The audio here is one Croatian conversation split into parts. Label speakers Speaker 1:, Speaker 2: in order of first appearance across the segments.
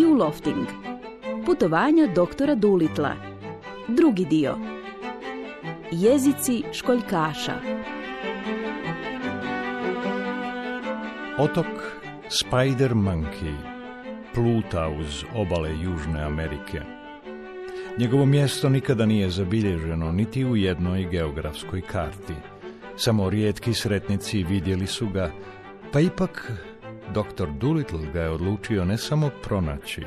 Speaker 1: Hugh Lofting. Putovanja doktora Dulitla. Drugi dio. Jezici školjkaša.
Speaker 2: Otok Spider Monkey pluta uz obale Južne Amerike. Njegovo mjesto nikada nije zabilježeno niti u jednoj geografskoj karti. Samo rijetki sretnici vidjeli su ga, pa ipak Dr. Doolittle ga je odlučio ne samo pronaći,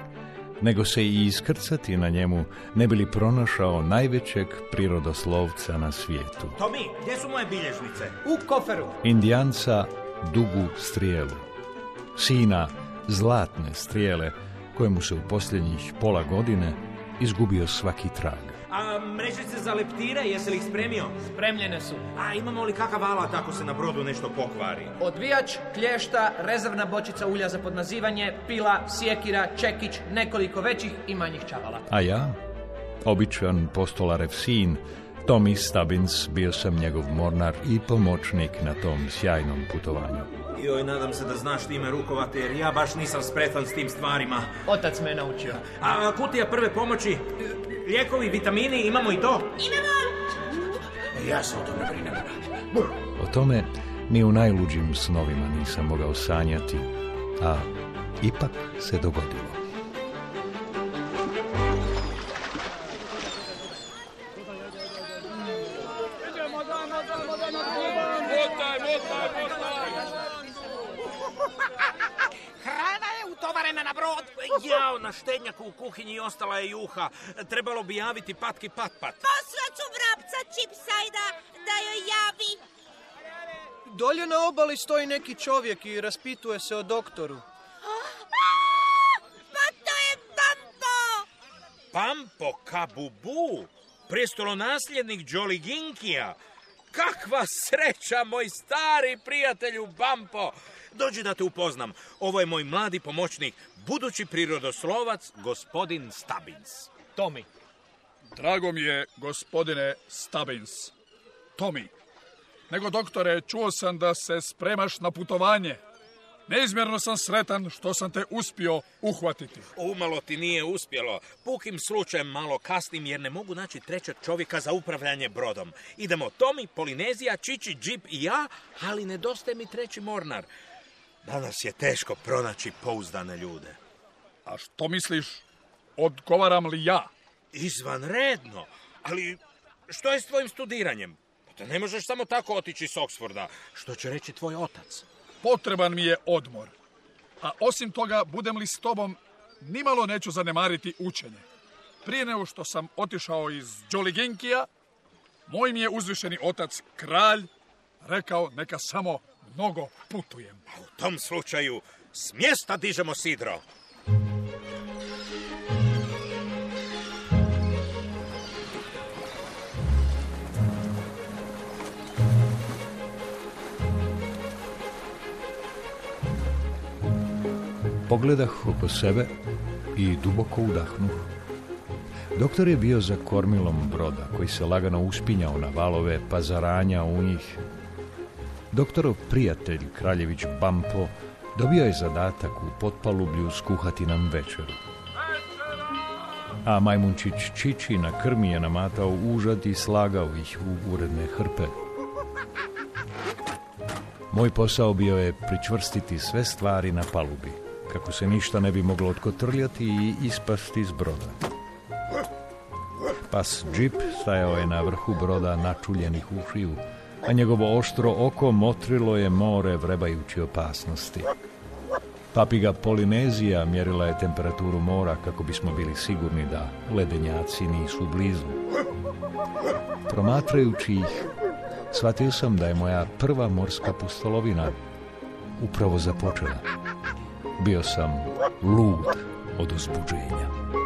Speaker 2: nego se i iskrcati na njemu, ne bi li pronašao najvećeg prirodoslovca na svijetu.
Speaker 3: Tomi, gdje su moje bilježnice?
Speaker 4: U koferu.
Speaker 2: Indijanca dugu strijelu, sina zlatne strijele, kojemu se u posljednjih pola godine izgubio svaki trag.
Speaker 3: A mrežice za leptire, jesi li ih spremio?
Speaker 4: Spremljene su.
Speaker 3: A imamo li kakav alat ako se na brodu nešto pokvari?
Speaker 4: Odvijač, klješta, rezervna bočica ulja za podmazivanje, pila, sjekira, čekić, nekoliko većih i manjih čavala.
Speaker 2: A ja, običan postolarev sin, Tommy Stubbins, bio sam njegov mornar i pomoćnik na tom sjajnom putovanju.
Speaker 3: Joj, nadam se da znaš time rukovati, jer ja baš nisam spretan s tim stvarima.
Speaker 4: Otac me naučio.
Speaker 3: A kutija prve pomoći, lijekovi, vitamini, imamo i to?
Speaker 5: Ja se o tome brinem.
Speaker 2: O tome ni u najluđim snovima nisam mogao sanjati, a ipak se dogodilo.
Speaker 6: Na
Speaker 3: štednjaku u kuhinji ostala je juha. Trebalo bi javiti patki pat pat.
Speaker 6: Poslat ću vrapca Čipsajda da joj javi.
Speaker 7: Dolje na obali stoji neki čovjek i raspituje se o doktoru.
Speaker 6: Pa to je Bambo!
Speaker 3: Pampo Kabubu, prestolonasljednik Ginkija. Kakva sreća, moj stari prijatelju Bampo! Dođi da te upoznam. Ovo je moj mladi pomoćnik, budući prirodoslovac, gospodin Stabins.
Speaker 4: Tomi.
Speaker 5: Drago mi je, gospodine Stubbins. Tomi. Nego, doktore, čuo sam da se spremaš na putovanje. Neizmjerno sam sretan što sam te uspio uhvatiti.
Speaker 3: Umalo ti nije uspjelo. Pukim slučajem malo kasnim jer ne mogu naći trećeg čovjeka za upravljanje brodom. Idemo Tomi, Polinezija, Čiči, Džip i ja, ali nedostaje mi treći mornar. Danas je teško pronaći pouzdane ljude.
Speaker 5: A što misliš, odgovaram li ja?
Speaker 3: Izvanredno. Ali što je s tvojim studiranjem? Pa te ne možeš samo tako otići s Oxforda. Što će reći tvoj otac?
Speaker 5: Potreban mi je odmor. A osim toga, budem li s tobom, nimalo neću zanemariti učenje. Prije nego što sam otišao iz Džoliginkija, moj mi je uzvišeni otac, kralj, rekao neka samo mnogo putujem.
Speaker 3: U tom slučaju s mjesta dižemo sidro.
Speaker 2: Pogledah oko sebe i duboko udahnuh. Doktor je bio za kormilom broda, koji se lagano uspinjao na valove, pa zaranjao u njih. Doktorov prijatelj, kraljević Bampo, dobio je zadatak u potpalublju skuhati nam večeru. A majmunčić Čiči na krmi je namatao užad i slagao ih u uredne hrpe. Moj posao bio je pričvrstiti sve stvari na palubi, kako se ništa ne bi moglo otkotrljati i ispasti s broda. Pas džip stajao je na vrhu broda načuljenih ušiju, a njegovo oštro oko motrilo je more vrebajući opasnosti. Papiga Polinezija mjerila je temperaturu mora kako bismo bili sigurni da ledenjaci nisu blizu. Promatrajući ih, shvatio sam da je moja prva morska pustolovina upravo započela. Bio sam lud od uzbuđenja.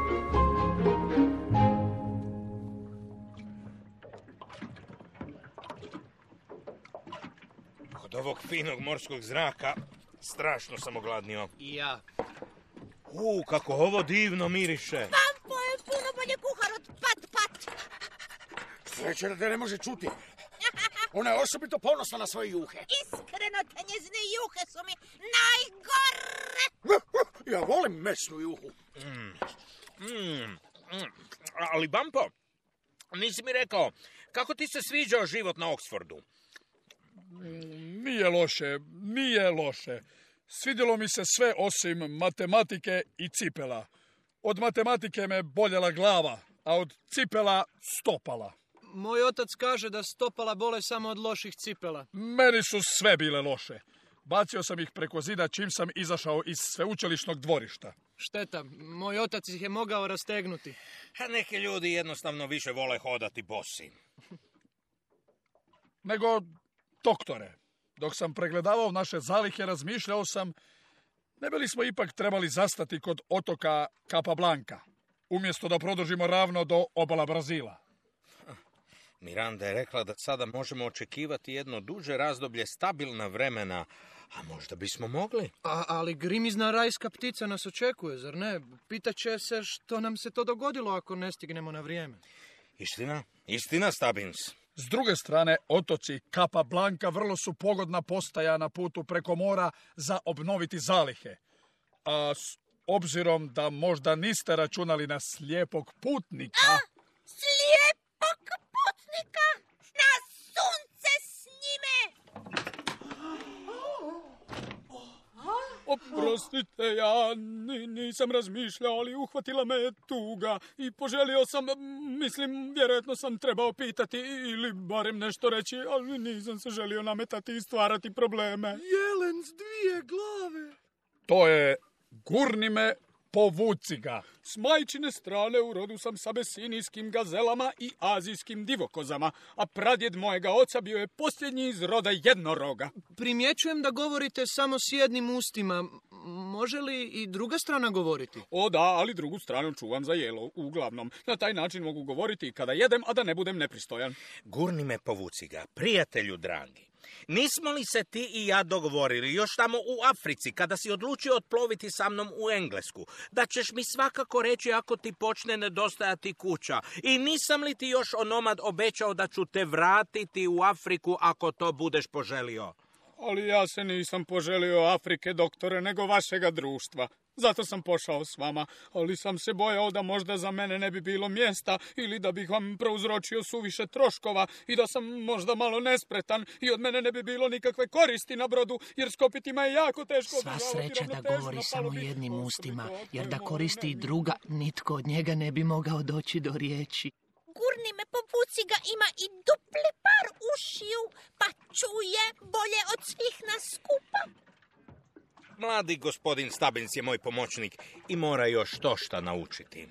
Speaker 3: Ovog finog morskog zraka strašno sam ogladnio.
Speaker 4: I ja.
Speaker 3: U, kako ovo divno miriše.
Speaker 6: Bambo je puno bolje kuhar od Pat Pat.
Speaker 5: Sreće da te ne može čuti.
Speaker 8: Ona je osobito ponosna na svoje juhe.
Speaker 6: Iskreno, te njezine juhe su mi najgore.
Speaker 8: Ja volim mesnu juhu.
Speaker 3: Mm, mm. Ali, Bampo, nisi mi rekao, kako ti se sviđao život na Oksfordu?
Speaker 5: Nije loše, nije loše. Svidjelo mi se sve osim matematike i cipela. Od matematike me boljela glava, a od cipela stopala.
Speaker 7: Moj otac kaže da stopala bole samo od loših cipela.
Speaker 5: Meni su sve bile loše. Bacio sam ih preko zida čim sam izašao iz sveučilišnog dvorišta.
Speaker 7: Šteta, moj otac ih je mogao rastegnuti.
Speaker 3: A neki ljudi jednostavno više vole hodati bosi.
Speaker 5: Nego, doktore, dok sam pregledavao naše zalihe, razmišljao sam, ne bi li smo ipak trebali zastati kod otoka Capablanca, umjesto da produžimo ravno do obala Brazila.
Speaker 3: Miranda je rekla da sada možemo očekivati jedno duže razdoblje stabilna vremena, a možda bismo mogli.
Speaker 7: A, ali grimizna rajska ptica nas očekuje, zar ne? Pitaće se što nam se to dogodilo ako ne stignemo na vrijeme.
Speaker 3: Istina? Istina, Stabins.
Speaker 5: S druge strane, otoci Kapa Blanka vrlo su pogodna postaja na putu preko mora za obnoviti zalihe. A s obzirom da možda niste računali na slijepog putnika...
Speaker 6: Slijepog putnika na sunce s njime.
Speaker 5: Oprostite, ja ni- nisam razmišljao, ali uhvatila me je tuga i poželio sam, mislim, vjerojatno sam trebao pitati ili barem nešto reći, ali nisam se želio nametati i stvarati probleme.
Speaker 7: Jelen s dvije glave.
Speaker 5: To je gurni me, povuci ga. S majčine strane u rodu sam sa besinijskim gazelama i azijskim divokozama, a pradjed mojega oca bio je posljednji iz roda jednoroga.
Speaker 7: Primjećujem da govorite samo s jednim ustima. Može li i druga strana govoriti?
Speaker 5: O da, ali drugu stranu čuvam za jelo, uglavnom. Na taj način mogu govoriti i kada jedem, a da ne budem nepristojan.
Speaker 3: Gurni me, povuci ga, prijatelju dragi. Nismo li se ti i ja dogovorili još tamo u Africi, kada si odlučio otploviti sa mnom u Englesku, da ćeš mi svakako reći ako ti počne nedostajati kuća? I nisam li ti još onomad obećao da ću te vratiti u Afriku ako to budeš poželio?
Speaker 5: Ali ja se nisam poželio Afrike, doktore, nego vašega društva. Zato sam pošao s vama, ali sam se bojao da možda za mene ne bi bilo mjesta ili da bih vam prouzročio suviše troškova i da sam možda malo nespretan i od mene ne bi bilo nikakve koristi na brodu, jer skopitima je jako teško
Speaker 9: Sva sreća da govori samo jednim ustima, jer
Speaker 5: je
Speaker 9: da koristi i druga, nitko od njega ne bi mogao doći do riječi.
Speaker 6: Gurni me, povuci ga, ima i duple par ušiju, pa čuje bolje od svih nas skupa.
Speaker 3: Mladi gospodin Stabins je moj pomoćnik i mora još to šta naučiti.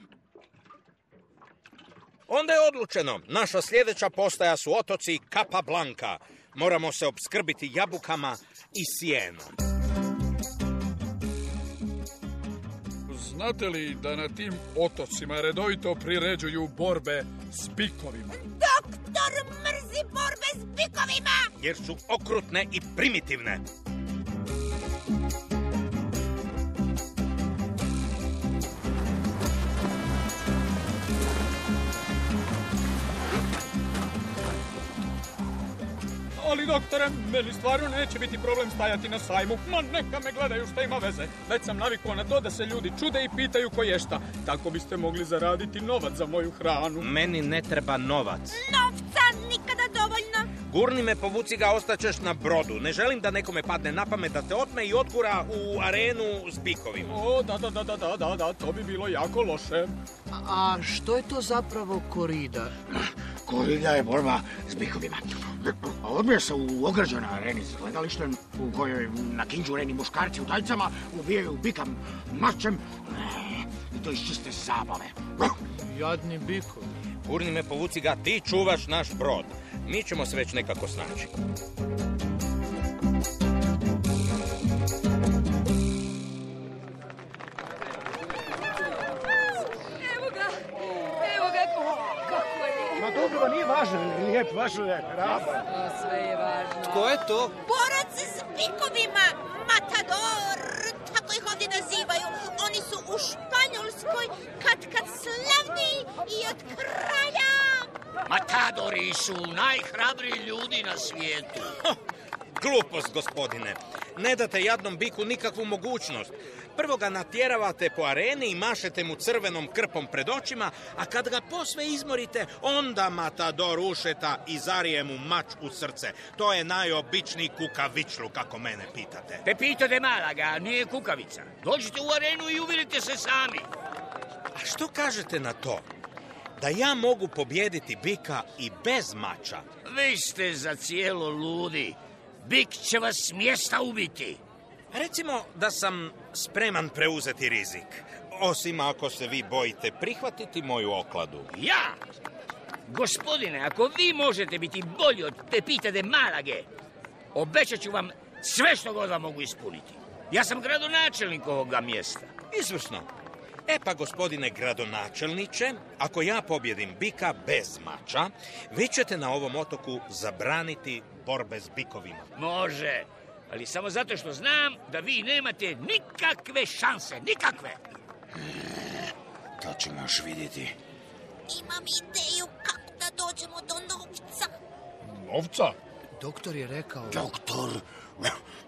Speaker 3: Onda je odlučeno. Naša sljedeća postaja su otoci Capablanca. Moramo se obskrbiti jabukama i sjenom.
Speaker 5: Znate li da na tim otocima redovito priređuju borbe s bikovima?
Speaker 6: Doktor mrzi borbe s bikovima.
Speaker 3: Jer su okrutne i primitivne.
Speaker 5: Doktore, meni stvarno neće biti problem stajati na sajmu. Ma neka me gledaju šta ima veze. Već sam navikao na to da se ljudi čude i pitaju ko je šta. Tako biste mogli zaraditi novac za moju hranu.
Speaker 3: Meni ne treba novac.
Speaker 6: Novca nikada dovoljno.
Speaker 3: Gurni me, povuci ga, ostaćeš na brodu. Ne želim da nekome padne na pamet da te otme i odgura u arenu s bikovima.
Speaker 5: O, da, da, da, da, da, da, da, to bi bilo jako loše.
Speaker 9: A što je to zapravo korida?
Speaker 8: Korida je borba s bikovima. Odbija se u ograđenoj areni s gledalištem u kojoj nakinđureni muškarci u tajcama ubijaju bika mačem e, i to iz čiste zabave.
Speaker 7: Jadni bikovi.
Speaker 3: Gurni me, povuci ga, ti čuvaš naš brod. Mi ćemo se već nekako snaći.
Speaker 8: Dobro, nije važno, lijep, važno je hrabar.
Speaker 10: Sve je važno.
Speaker 7: Ko je to?
Speaker 6: Borac s bikovima, matador, tako ih ovdje nazivaju. Oni su u Španjolskoj kad kad slavniji i od kralja
Speaker 11: Matadori su najhrabriji ljudi na svijetu.
Speaker 3: Glupost, gospodine. Ne date jadnom biku nikakvu mogućnost. Prvo ga natjeravate po areni i mašete mu crvenom krpom pred očima, a kad ga posve izmorite, onda matador ušeta i zarije mu mač u srce. To je najobičniji kukavičlu, kako mene pitate.
Speaker 11: Pepito de Malaga nije kukavica. Dođite u arenu i uvjerite se sami.
Speaker 3: A što kažete na to? Da ja mogu pobijediti bika i bez mača.
Speaker 11: Vi ste za cijelo ludi. Bik će vas s mjesta ubiti.
Speaker 3: Recimo da sam spreman preuzeti rizik. Osim ako se vi bojite prihvatiti moju okladu.
Speaker 11: Ja? Gospodine, ako vi možete biti bolji od Pepita de Malage, obećat ću vam sve što god vam mogu ispuniti. Ja sam gradonačelnik ovoga mjesta.
Speaker 3: Izvrsno. E pa, gospodine gradonačelniče, ako ja pobjedim bika bez mača, vi ćete na ovom otoku zabraniti borbe s bikovima.
Speaker 11: Može, ali samo zato što znam da vi nemate nikakve šanse, nikakve.
Speaker 8: To ćemo još vidjeti.
Speaker 6: Imam ideju kako da dođemo do novca.
Speaker 5: Novca?
Speaker 7: Doktor je rekao...
Speaker 8: Doktor,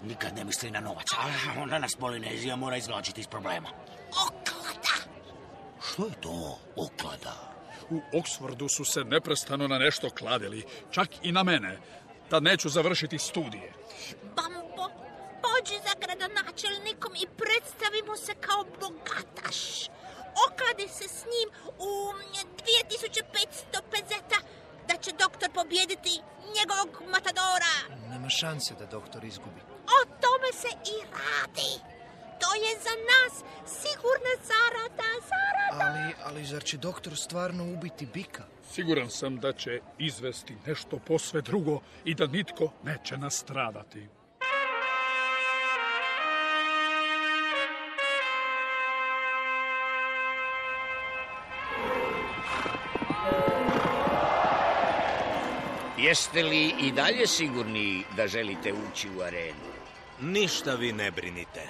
Speaker 8: nikad ne misli na novac, a onda nas Polinezija mora izvlačiti iz problema.
Speaker 6: Oklada!
Speaker 8: Što je to oklada?
Speaker 5: U Oksfordu su se neprestano na nešto kladili, čak i na mene, da neću završiti studije.
Speaker 6: Bambo, pođi za gradonačelnikom i predstavimo se kao bogataš. Okladi se s njim u 2500 pezeta da će doktor pobijediti njegovog matadora.
Speaker 7: Nema šanse da doktor izgubi.
Speaker 6: O tome se i radi. To je za nas sigurna zarada, zarada.
Speaker 7: Ali, ali zar će doktor stvarno ubiti bika?
Speaker 5: Siguran sam da će izvesti nešto posve drugo i da nitko neće nastradati.
Speaker 11: Jeste li i dalje sigurni da želite ući u arenu?
Speaker 3: Ništa vi ne brinite.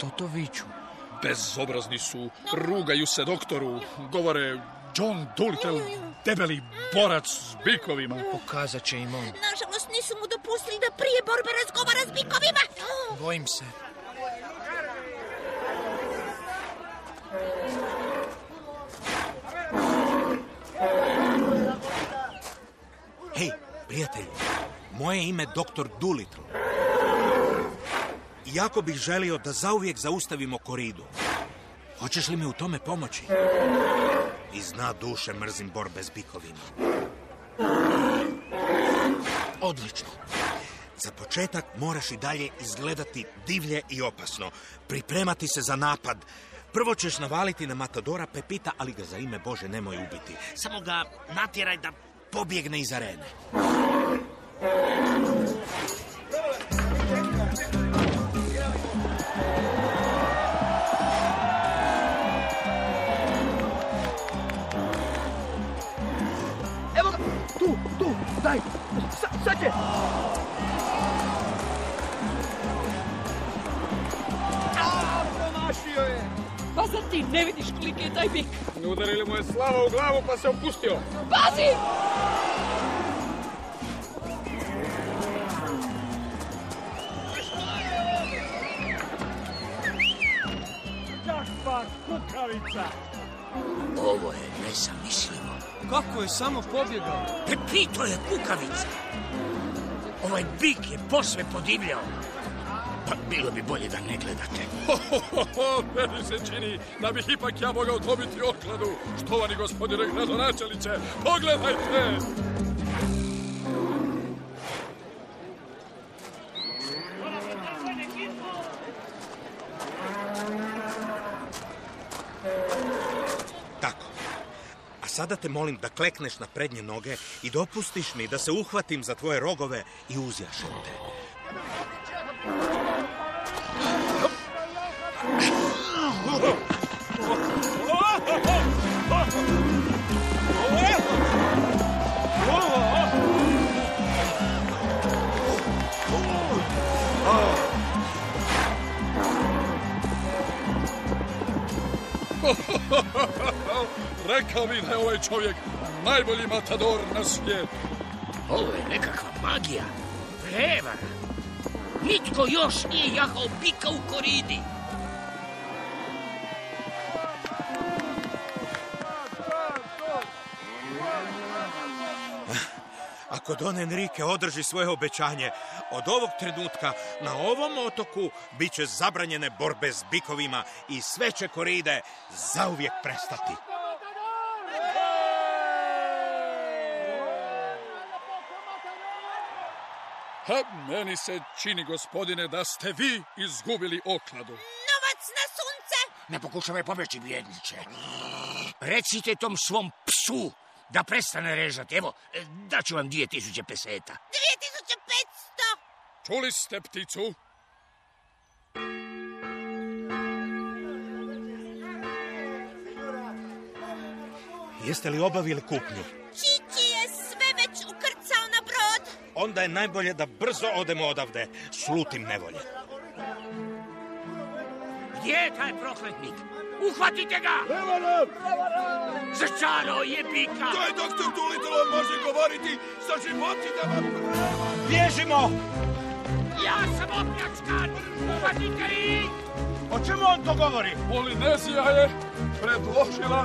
Speaker 7: Što to viču?
Speaker 5: Bezobrazni su, rugaju se doktoru, govore John Dolittle, debeli borac s bikovima.
Speaker 7: Pokazat će im on.
Speaker 6: Nažalost, nisu mu dopustili da prije borbe razgovara s bikovima.
Speaker 7: Bojim se.
Speaker 3: Hej, prijatelju, moje ime je doktor Doolittle. Jako bih želio da zauvijek zaustavimo koridu. Hoćeš li mi u tome pomoći? I zna duše mrzim borbe s bikovima. Odlično. Za početak moraš i dalje izgledati divlje i opasno. Pripremati se za napad. Prvo ćeš navaliti na Matadora Pepita, ali ga za ime Bože nemoj ubiti. Samo ga natjeraj da pobjegne iz arene.
Speaker 10: Sad će. A, promašio je. Pa zar ti ne vidiš koliki je taj bik?
Speaker 5: Udarili mu je slava u glavu pa se opustio.
Speaker 10: Pazi!
Speaker 12: Kakva kukavica!
Speaker 11: Ovo je nezamislivo.
Speaker 7: Kako je samo pobjegao?
Speaker 11: Pepito je kukavica. Ovaj bik je posve podivljao. Pa bilo bi bolje da ne gledate.
Speaker 5: Meni se čini da bih ipak ja mogao dobiti okladu. Štovani gospodine gradonačeliće, pogledajte!
Speaker 3: Sada te molim da klekneš na prednje noge i dopustiš mi da se uhvatim za tvoje rogove i uzjašem te.
Speaker 5: Rekao mi da je ovaj čovjek najbolji matador na svijetu.
Speaker 11: Ovo je nekakva magija. Prevara. Nitko još nije jahao bika u koridi.
Speaker 3: Ako Don Enrique održi svoje obećanje, od ovog trenutka na ovom otoku bit će zabranjene borbe s bikovima i sve će koride zauvijek prestati.
Speaker 5: Ha, meni se čini, gospodine, da ste vi izgubili okladu.
Speaker 6: Novac na sunce!
Speaker 8: Ne pokušavaj pobjeći, vjedniče.
Speaker 11: Recite tom svom psu da prestane režati. Evo, daću vam 2000 peseta.
Speaker 6: 2500!
Speaker 5: Čuli ste pticu?
Speaker 3: Jeste li obavili kupnju? Onda je najbolje da brzo odemo odavde. Slutim nevolje.
Speaker 11: Gdje je taj prokletnik? Uhvatite ga!
Speaker 12: Evo nam!
Speaker 11: Začarao je bika!
Speaker 12: To je doktor on može govoriti sa životinjama.
Speaker 3: Bježimo!
Speaker 11: Ja sam opljačkan! Uhvatite ih!
Speaker 3: O čemu on to govori?
Speaker 5: Polinezija je predložila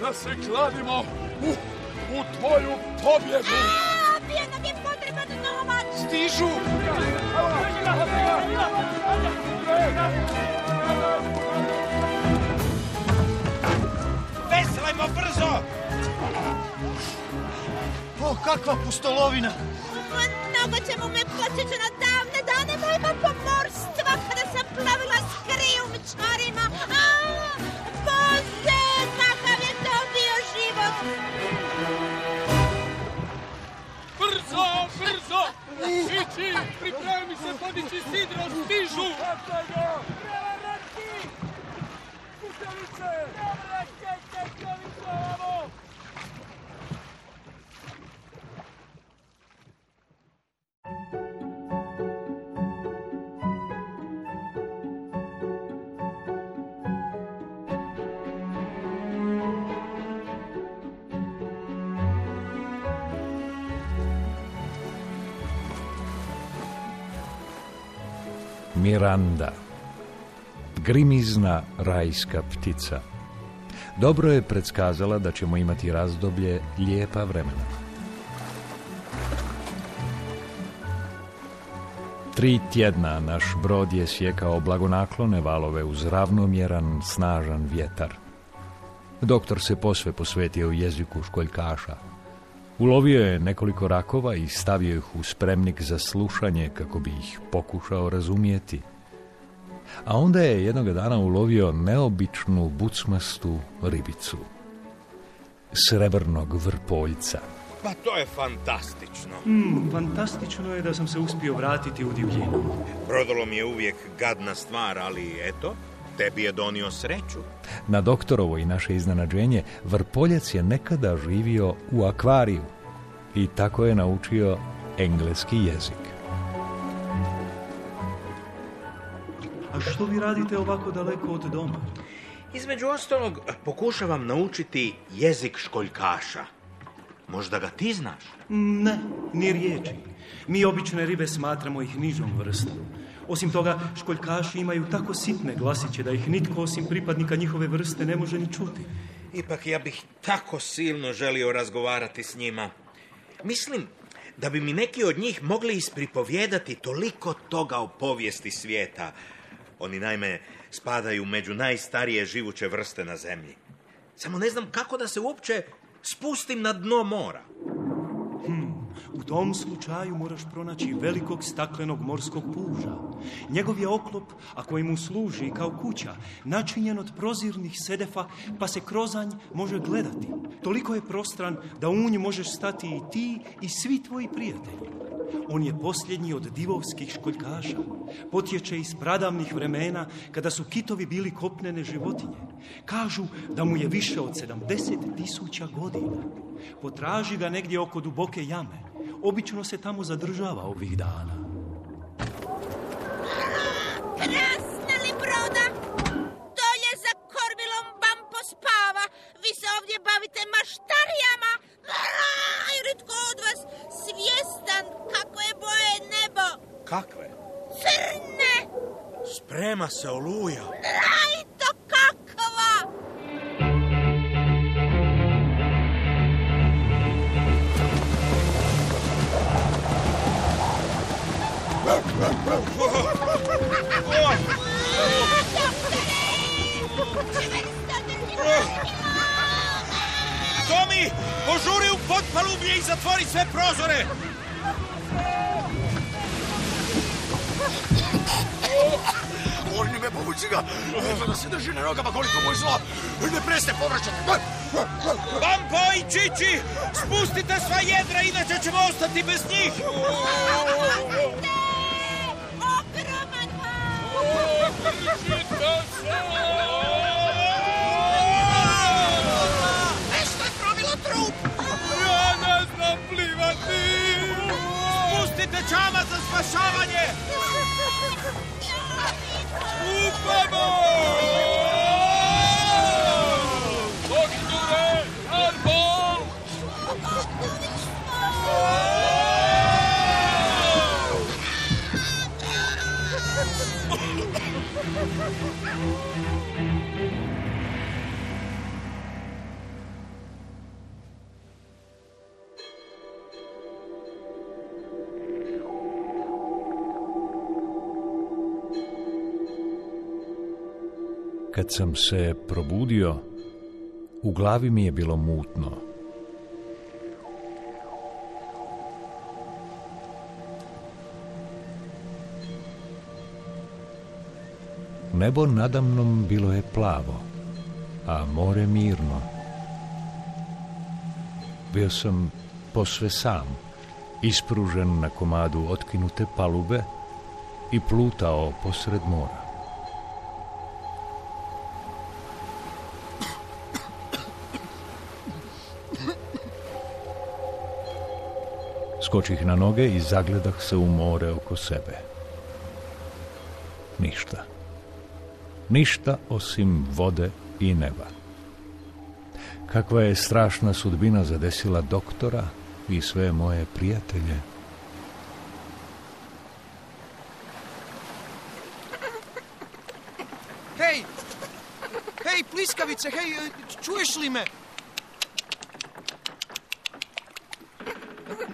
Speaker 5: da se kladimo u, u tvoju pobjedu.
Speaker 6: Novac.
Speaker 5: Stižu!
Speaker 3: Veslajmo brzo!
Speaker 7: O, kakva pustolovina!
Speaker 6: Mnogo ćemo me podsjeća na davne dane mojega pomorstva kada sam plavila s krijumčarima. A,
Speaker 10: Čiči, pripremi se podići sidro, stižu!
Speaker 2: Miranda Grimizna rajska ptica Dobro je predskazala da ćemo imati razdoblje lijepa vremena. Tri tjedna naš brod je sjekao blagonaklone valove uz ravnomjeran, snažan vjetar. Doktor se posve posvetio jeziku školjkaša. Ulovio je nekoliko rakova i stavio ih u spremnik za slušanje kako bi ih pokušao razumijeti. A onda je jednog dana ulovio neobičnu bucmastu ribicu. Srebrnog vrpoljca.
Speaker 3: Pa to je fantastično.
Speaker 13: Mm, fantastično je da sam se uspio vratiti u divljinu.
Speaker 3: Brodolom je uvijek gadna stvar, ali eto, tebi je donio sreću.
Speaker 2: Na doktorovo i naše iznenađenje, vrpoljac je nekada živio u akvariju i tako je naučio engleski jezik.
Speaker 13: A što vi radite ovako daleko od doma?
Speaker 3: Između ostalog, pokušavam naučiti jezik školjkaša. Možda ga ti znaš?
Speaker 13: Ne, ni riječi. Mi obične ribe smatramo ih nižom vrstom. Osim toga, školjkaši imaju tako sitne glasiće da ih nitko osim pripadnika njihove vrste ne može ni čuti.
Speaker 3: Ipak ja bih tako silno želio razgovarati s njima. Mislim da bi mi neki od njih mogli ispripovijedati toliko toga o povijesti svijeta. Oni naime spadaju među najstarije živuće vrste na zemlji. Samo ne znam kako da se uopće spustim na dno mora.
Speaker 13: U tom slučaju moraš pronaći velikog staklenog morskog puža. Njegov je oklop, a koji mu služi kao kuća, načinjen od prozirnih sedefa, pa se krozanj može gledati. Toliko je prostran da u nji možeš stati i ti i svi tvoji prijatelji. On je posljednji od divovskih školjkaša. Potječe iz pradavnih vremena kada su kitovi bili kopnene životinje. Kažu da mu je više od 70 tisuća godina. Potraži ga negdje oko duboke jame. Obično se tamo zadržava ovih dana.
Speaker 6: Krasna li broda? Dolje za kormilom vam
Speaker 3: Sprema se oluja.
Speaker 6: Aj, to kakva!
Speaker 3: Tomi, požuri u potpalublje i zatvori sve prozore.
Speaker 8: Me povuci ga! Izgleda se drži na nogama koliko mu je zlo! Ne preste povraćati!
Speaker 3: Bampo i Čiči, spustite sva jedra, inače ćemo ostati bez njih.
Speaker 8: Nešto je probilo trup!
Speaker 3: Ja ne znam plivati. Spustite čamac za spašavanje.
Speaker 2: Kad sam se probudio, u glavi mi je bilo mutno. Nebo nadamnom bilo je plavo, a more mirno. Bio sam posve sam, ispružen na komadu otkinute palube i plutao posred mora. Skočih na noge i zagledah se u more oko sebe. Ništa. Ništa osim vode i neba. Kakva je strašna sudbina zadesila doktora i sve moje prijatelje.
Speaker 7: Hej! Hej, pliskavice, hej, čuješ li me?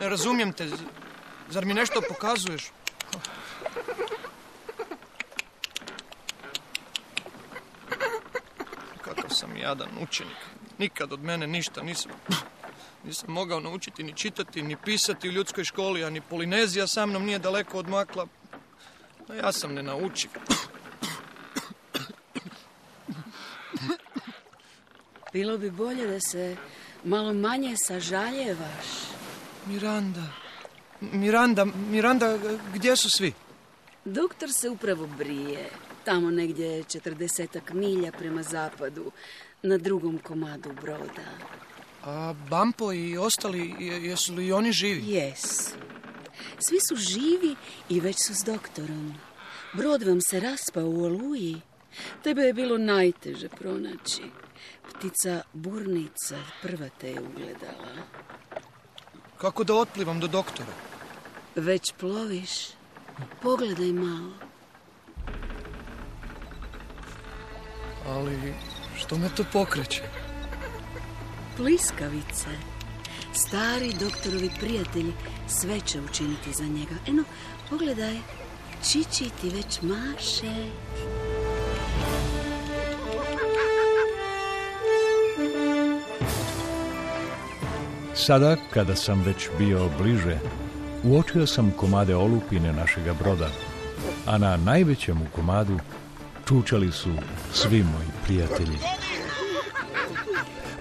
Speaker 7: Ne razumijem te. Zar mi nešto pokazuješ? Kakav sam jadan učenik. Nikad od mene ništa nisam... Nisam mogao naučiti ni čitati, ni pisati u ljudskoj školi, a ni Polinezija sa mnom nije daleko odmakla. A ja sam ne naučiv.
Speaker 14: Bilo bi bolje da se malo manje sažaljevaš.
Speaker 7: Miranda, Miranda, Miranda, gdje su svi?
Speaker 14: Doktor se upravo brije. Tamo negdje 40 milja prema zapadu, na drugom komadu broda.
Speaker 7: A Bampo i ostali, je- jesu li oni živi?
Speaker 14: Jesu. Svi su živi i već su s doktorom. Brod vam se raspao u oluji. Tebe je bilo najteže pronaći. Ptica burnica prva te je ugledala.
Speaker 7: Kako da otplivam do doktora?
Speaker 14: Već ploviš? Pogledaj malo.
Speaker 7: Ali što me to pokreće?
Speaker 14: Pliskavice. Stari doktorovi prijatelji sve će učiniti za njega. Eno, pogledaj, Čiči ti već maše.
Speaker 2: Sada, kada sam već bio bliže, uočio sam komade olupine našega broda, a na najvećem komadu čučali su svi moji prijatelji.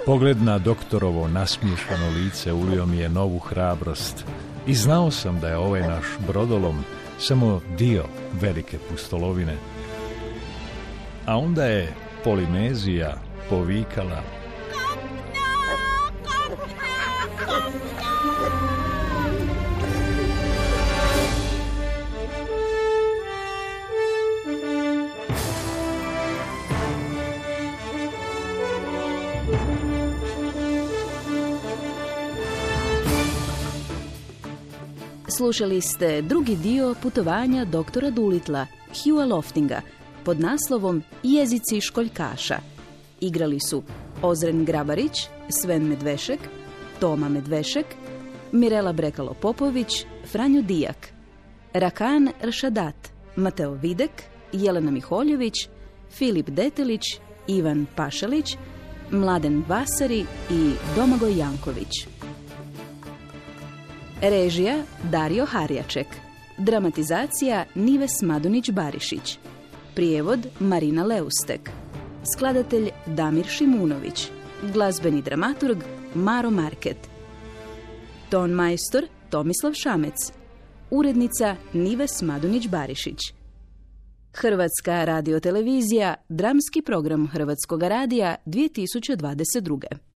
Speaker 2: Pogled na doktorovo nasmiješano lice ulio mi je novu hrabrost i znao sam da je ovaj naš brodolom samo dio velike pustolovine. A onda je Polinezija povikala
Speaker 1: Slušali ste drugi dio putovanja doktora Dulitla, Hugha Loftinga, pod naslovom Jezici školjkaša. Igrali su Ozren Grabarić, Sven Medvešek, Toma Medvešek, Mirela Brekalo-Popović, Franjo Dijak, Rakan Ršadat, Mateo Videk, Jelena Miholjević, Filip Detelić, Ivan Pašalić, Mladen Vasari i Domagoj Janković. Režija Dario Harjaček. Dramatizacija Nives Madunić-Barišić. Prijevod Marina Leustek. Skladatelj Damir Šimunović. Glazbeni dramaturg Maro Market. Ton majstor Tomislav Šamec. Urednica Nives Madunić-Barišić. Hrvatska radiotelevizija, dramski program Hrvatskog radija 2022.